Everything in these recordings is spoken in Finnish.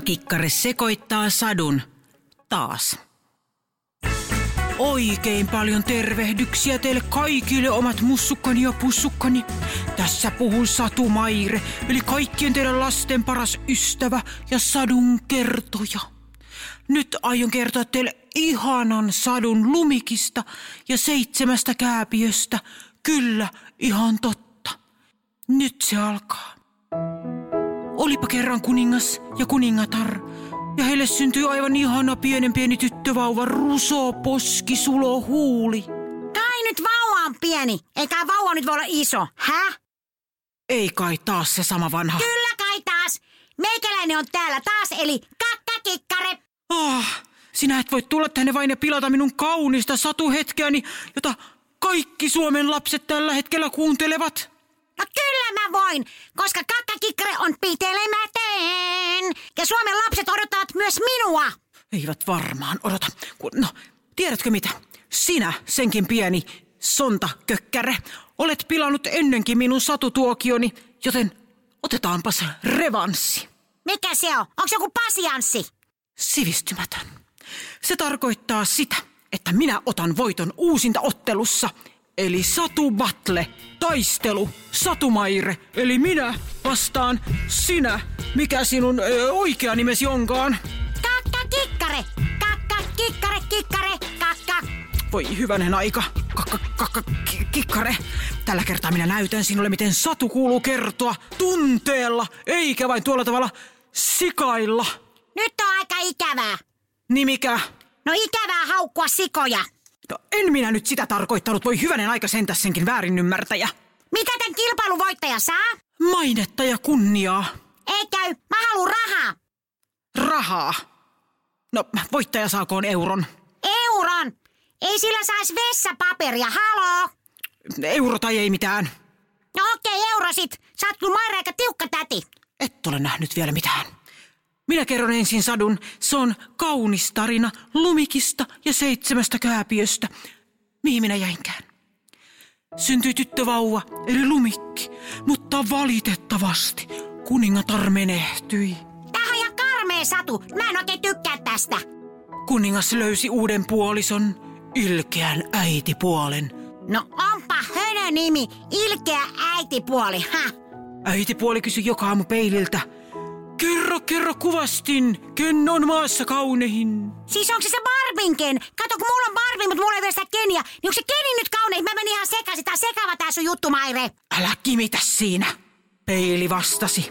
Kakkakikkare sekoittaa sadun. Taas. Oikein paljon tervehdyksiä teille kaikille omat mussukkani ja pussukkani. Tässä puhuu Satu Maire, eli kaikkien teidän lasten paras ystävä ja sadun kertoja. Nyt aion kertoa teille ihanan sadun lumikista ja seitsemästä kääpiöstä. Kyllä, ihan totta. Nyt se alkaa. Olipa kerran kuningas ja kuningatar, ja heille syntyi aivan ihana pienen pieni tyttövauva, ruso, poski, sulo, huuli. Kai nyt vauva on pieni, eikä vauva nyt voi olla iso, hä? Ei kai taas se sama vanha. Kyllä kai taas. Meikäläinen on täällä taas, eli kakkakikkare. Ah, sinä et voi tulla tänne vain ja pilata minun kaunista satuhetkeäni, jota kaikki Suomen lapset tällä hetkellä kuuntelevat. No kyllä mä voin, koska kakkakikkare on pitelemätön. Ja Suomen lapset odottavat myös minua. Eivät varmaan odota. No, tiedätkö mitä? Sinä, senkin pieni sontakökkäre, olet pilannut ennenkin minun satutuokioni, joten otetaanpas revanssi. Mikä se on? Onko se joku pasianssi? Sivistymätön. Se tarkoittaa sitä, että minä otan voiton uusinta ottelussa. Eli Satu Batle, taistelu, Satumaire, eli minä vastaan sinä. Mikä sinun ö, oikea nimesi onkaan? Kakkakikkare, kakkakikkare, kikkare, kakka. Voi hyvänen aika, kakka, kakka, ki- kikkare. Tällä kertaa minä näytän sinulle, miten Satu kuuluu kertoa tunteella, eikä vain tuolla tavalla sikailla. Nyt on aika ikävää. Niin mikä? No ikävää haukkua sikoja. No en minä nyt sitä tarkoittanut, voi hyvänen aika sentäs senkin väärin ymmärtäjä. Mitä tän kilpailun voittaja saa? Mainetta ja kunniaa. Ei käy, mä haluan rahaa. Rahaa. No, voittaja saakoon euron. Euron. Ei sillä saisi vessapaperia, haloo. Euro tai ei mitään. No okei, euro sit. Sä oot kyllä aika tiukka täti. Et ole nähnyt vielä mitään. Minä kerron ensin sadun. Se on kaunis tarina lumikista ja seitsemästä kääpiöstä. Mihin minä jäinkään? Syntyi tyttövauva, eli lumikki, mutta valitettavasti kuningatar menehtyi. Tähän ihan karmea satu. Mä en oikein tykkää tästä. Kuningas löysi uuden puolison, ilkeän äitipuolen. No onpa hönö nimi. Ilkeä äitipuoli, ha? Äitipuoli kysyi joka aamu peililtä. Kerro, kerro kuvastin, ken on maassa kaunehin. Siis onko se se Barbinken? Kato, kun mulla on Barbie, mutta mulla ei vielä sitä Kenia. Niin onko se Keni nyt kaunein? Mä menin ihan sekaisin. Tää on sekava tää sun juttu, Maire. Älä kimitä siinä. Peili vastasi.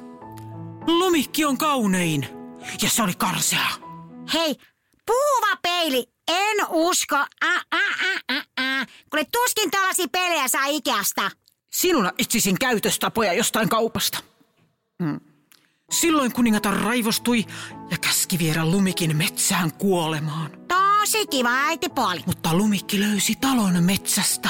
Lumikki on kaunein. Ja se oli karsea. Hei, puuva peili. En usko. Ä, ä, ä, ä, ä. Kuule, tuskin tällaisia pelejä saa Ikeasta. Sinulla etsisin käytöstapoja jostain kaupasta. Mm. Silloin kuningatar raivostui ja käski viedä Lumikin metsään kuolemaan. Tosi kiva äitipuoli. Mutta Lumikki löysi talon metsästä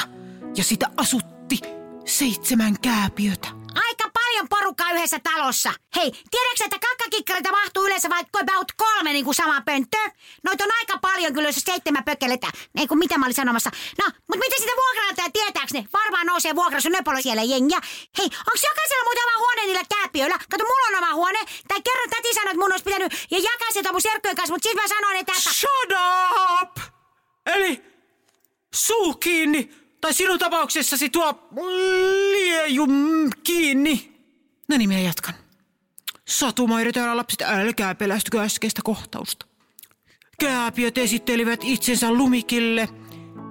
ja sitä asutti seitsemän kääpiötä. Aika paljon porukkaa yhdessä talossa. Hei, tiedätkö, että kakkakikkareita mahtuu yleensä vaikka about kolme niin kuin sama pönttö? Noita on aika paljon kyllä, jos on seitsemän pökkelettä. Ei kun mitä mä olin sanomassa. No, mutta miten sitä vuokranantaja tietääks ne? Varmaan nousee vuokra, sun nöpolo siellä jengiä. Hei, onks jokaisella muuten oma huone niillä kääpiöillä? Kato, mulla on oma huone. Tai kerran täti sanoi, että mun olisi pitänyt ja jakaa sitä mun serkkujen kanssa, mutta sitten mä sanoin, että... että... Shut up! Eli suu kiinni, tai sinun tapauksessasi tuo liejum kiinni. No niin, minä jatkan. Satumairi täällä lapset, älkää pelästykö äskeistä kohtausta. Kääpiöt esittelivät itsensä lumikille.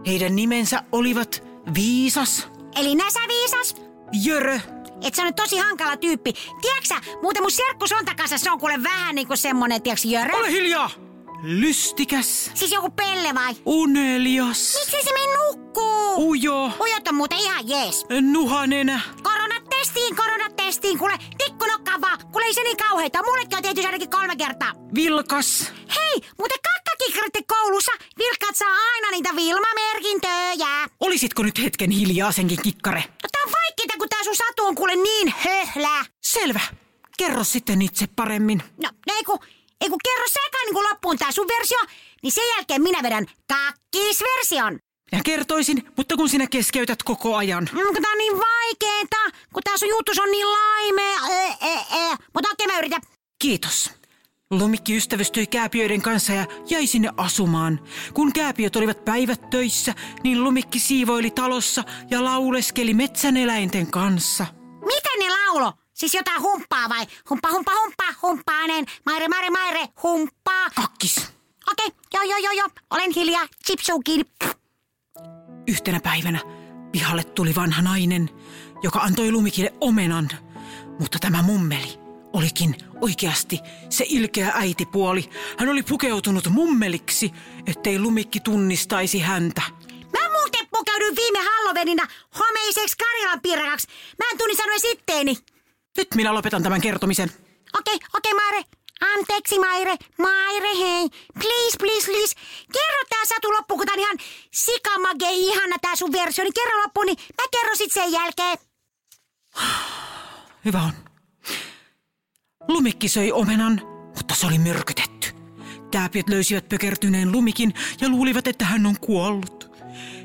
Heidän nimensä olivat Viisas, Eli näsäviisas? Jörö Et se on tosi hankala tyyppi. Tiedätkö muuten mun serkku Sontakassa, se on kuule vähän niinku semmonen, tiedätkö, jörö? Ole hiljaa! Lystikäs, Siis joku pelle vai? unelias, Miksi se meni nukkuu? ujo, Ujot on muuten ihan jees. nuhanenä, Koronatestiin, koronatestiin, kuule. Kuule, ei se niin kauheita. Mullekin on tehty se ainakin kolme kertaa. vilkas, Hei, muuten kakkakikkaritten koulussa vilkkaat saa aina niitä Vilma-merkintöjä. olisitko nyt hetken hiljaa senkin kikkare? No tää on vaikeeta, kun tää sun satu on kuule niin höhlä. Selvä. Kerro sitten itse paremmin. No, no ei kun, ei kun kerro säkään niin kun loppuun tää sun versio, niin sen jälkeen minä vedän kakkisversion. Minä kertoisin, mutta kun sinä keskeytät koko ajan. Mm, tää on niin vaikeeta, kun tää sun jutus on niin laimea. Mutta okei mä yritän. Kiitos. Lumikki ystävystyi kääpiöiden kanssa ja jäi sinne asumaan. Kun kääpiöt olivat päivät töissä, niin Lumikki siivoili talossa ja lauleskeli metsän eläinten kanssa. Mitä ne laulo? Siis jotain humppaa vai? Humppa, humppa, humppa, humppaanen. Maire, maire, maire, humppaa. Kakkis. Okei, okay, joo, joo, joo, joo. Olen hiljaa. Chipsuu kiinni. Yhtenä päivänä pihalle tuli vanha nainen, joka antoi Lumikille omenan. Mutta tämä mummeli olikin oikeasti se ilkeä äitipuoli. Hän oli pukeutunut mummeliksi, ettei Lumikki tunnistaisi häntä. Mä muuten pukeudun viime Halloweenina homeiseksi Karjalan piirakaksi. Mä en tunnistanut edes itteeni. Nyt minä lopetan tämän kertomisen. Okei, okay, okei okay, Maire. Anteeksi Maire. Maire, hei. Please, please, please. Kerro tää Satu loppu, kun tää on ihan sikamage ihana tää sun versio. Niin kerro loppu, niin mä kerron sit sen jälkeen. Hyvä on. Lumikki söi omenan, mutta se oli myrkytetty. Kääpiöt löysivät pökertyneen lumikin ja luulivat, että hän on kuollut.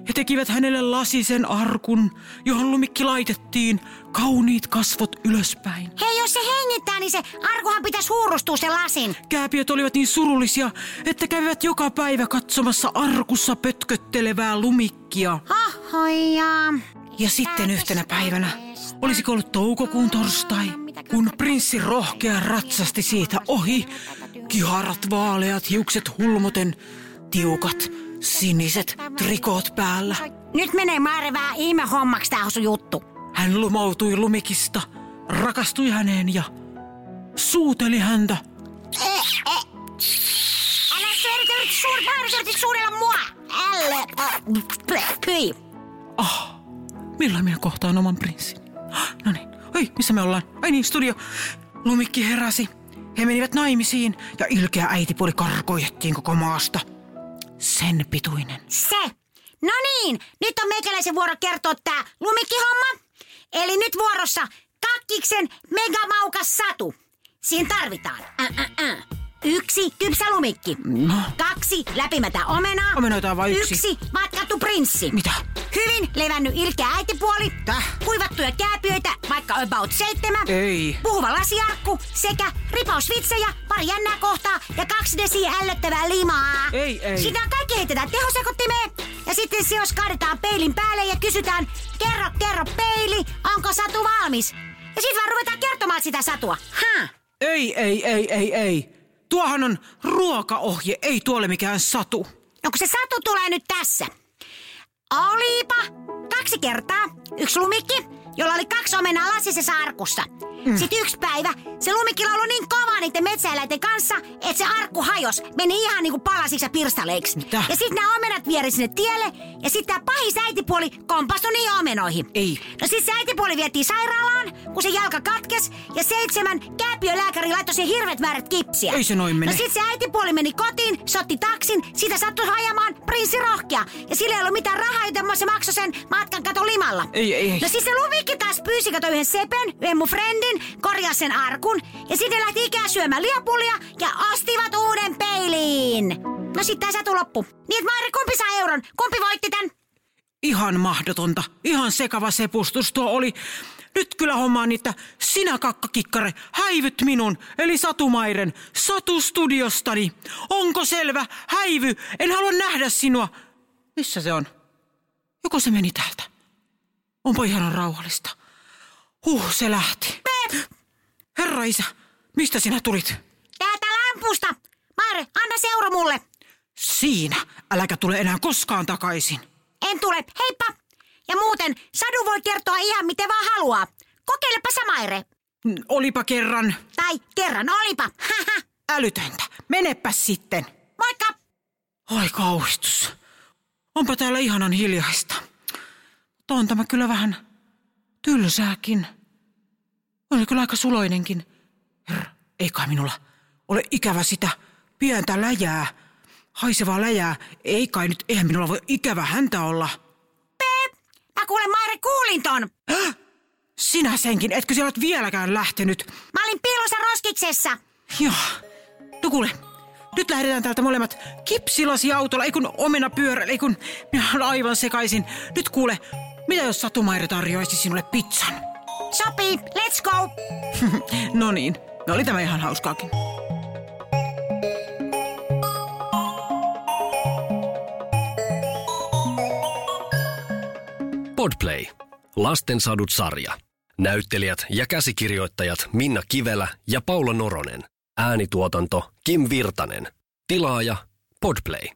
He tekivät hänelle lasisen arkun, johon lumikki laitettiin kauniit kasvot ylöspäin. Hei, jos se hengittää, niin se arkuhan pitäisi huurustua se lasin. Kääpiöt olivat niin surullisia, että kävivät joka päivä katsomassa arkussa pötköttelevää lumikkia. Hohoja. Ja sitten yhtenä päivänä, olisiko ollut toukokuun torstai, kun prinssi rohkea ratsasti siitä ohi, kiharat vaaleat hiukset hulmoten, tiukat siniset trikoot päällä. Nyt menee vähän ihme hommaksi tää juttu. Hän lumautui lumikista, rakastui häneen ja suuteli häntä. Älä sä yritä, yritä suur, Maire, sä yritit suudella mua. Älä. Pyi. Ah, milloin minä kohtaan oman prinssin? No niin, oi, missä me ollaan? Ai niin, studio. Lumikki heräsi. He menivät naimisiin ja ilkeä äitipuoli karkoitettiin koko maasta. Sen pituinen. Se. No niin, nyt on meikäläisen vuoro kertoa tää lumikkihomma. Eli nyt vuorossa kakkiksen megamaukas satu. Siihen tarvitaan. Ä, ä, ä. Yksi kypsä lumikki. No. Kaksi läpimätä omenaa. Omenoita on vain yksi. Yksi matkattu prinssi. Mitä? Hyvin levännyt ilkeä äitipuoli. Täh? Kuivattuja kääpiöitä, vaikka about seitsemän. Ei. Puhuva lasiarkku sekä ripausvitsejä, pari jännää kohtaa ja kaksi desiä ällöttävää limaa. Ei, ei. Sitä kaikki heitetään tehosekottimeen ja sitten se jos kaadetaan peilin päälle ja kysytään, kerro, kerro peili, onko satu valmis? Ja sitten vaan ruvetaan kertomaan sitä satua. Ha? Ei, ei, ei, ei, ei. Tuohan on ruokaohje, ei tuolle mikään satu. No kun se satu tulee nyt tässä. Olipa kaksi kertaa yksi lumikki, jolla oli kaksi omenaa lasisessa arkussa. Mm. Sitten yksi päivä se lumikki lauloi niin kovaa niiden metsäeläinten kanssa, että se arkku hajos. Meni ihan niinku palasiksi ja pirstaleiksi. Mitä? Ja sitten nämä omenat vieri sinne tielle. Ja sitten tämä pahis äitipuoli kompastui niihin omenoihin. Ei. No sitten se äitipuoli vietiin sairaalaan, kun se jalka katkes. Ja seitsemän kääpiölääkäri laittoi siihen hirvet määrät kipsiä. Ei se noin mene. No sitten se äitipuoli meni kotiin, se otti taksin, siitä sattui ajamaan prinssi rohkea. Ja sillä ei ollut mitään rahaa, joten se maksoi sen matkan katon limalla. Ei, ei, ei. No siis se lumikki taas pyysi kato yhden sepen, yhden mun friendin, korjasi sen arkun. Ja sitten lähti ikään syömään lihapulia ja ostivat uuden peiliin. No sitten tää satu loppu. Niin et Mairi, kumpi saa euron? Kumpi voitti tän? Ihan mahdotonta. Ihan sekava sepustus tuo oli. Nyt kyllä hommaan niitä sinä kakkakikkare, häivyt minun, eli Satumairen, Satu-studiostani. Onko selvä? Häivy, en halua nähdä sinua. Missä se on? Joko se meni täältä? Onpa ihan rauhallista. Huh, se lähti. Pep, Herra isä, mistä sinä tulit? täältä lampusta. Maire, anna se euro mulle. Siinä, äläkä tule enää koskaan takaisin. En tule. Heippa. Ja muuten, Sadu voi kertoa ihan miten vaan haluaa. Kokeilepa sä, Maire. N- Olipa kerran Tai kerran olipa. Haha. älytöntä. Menepä sitten. Moikka. Oi kauhistus. Onpa täällä ihanan hiljaista. Mutta on tämä kyllä vähän tylsääkin. Oli kyllä aika suloinenkin. Herra, ei kai minulla ole ikävä sitä pientä läjää. Haisevaa läjää. Ei kai nyt, eihän minulla voi ikävä häntä olla. Mä kuulen, Maire, kuulin ton. Sinä senkin, etkö siellä olet vieläkään lähtenyt? Mä olin piilossa roskiksessa. Joo. No kuule, nyt lähdetään täältä molemmat kipsilasiautolla, ei kun omena pyörällä, ei kun minä olen aivan sekaisin. Nyt kuule, mitä jos Satumaire tarjoaisi sinulle pizzan? Sopii. Let's go. no niin, no oli tämä ihan hauskaakin. Podplay. Lastensadut sarja. Näyttelijät ja käsikirjoittajat Minna Kivelä ja Paula Noronen. Äänituotanto Kim Virtanen. Tilaaja Podplay.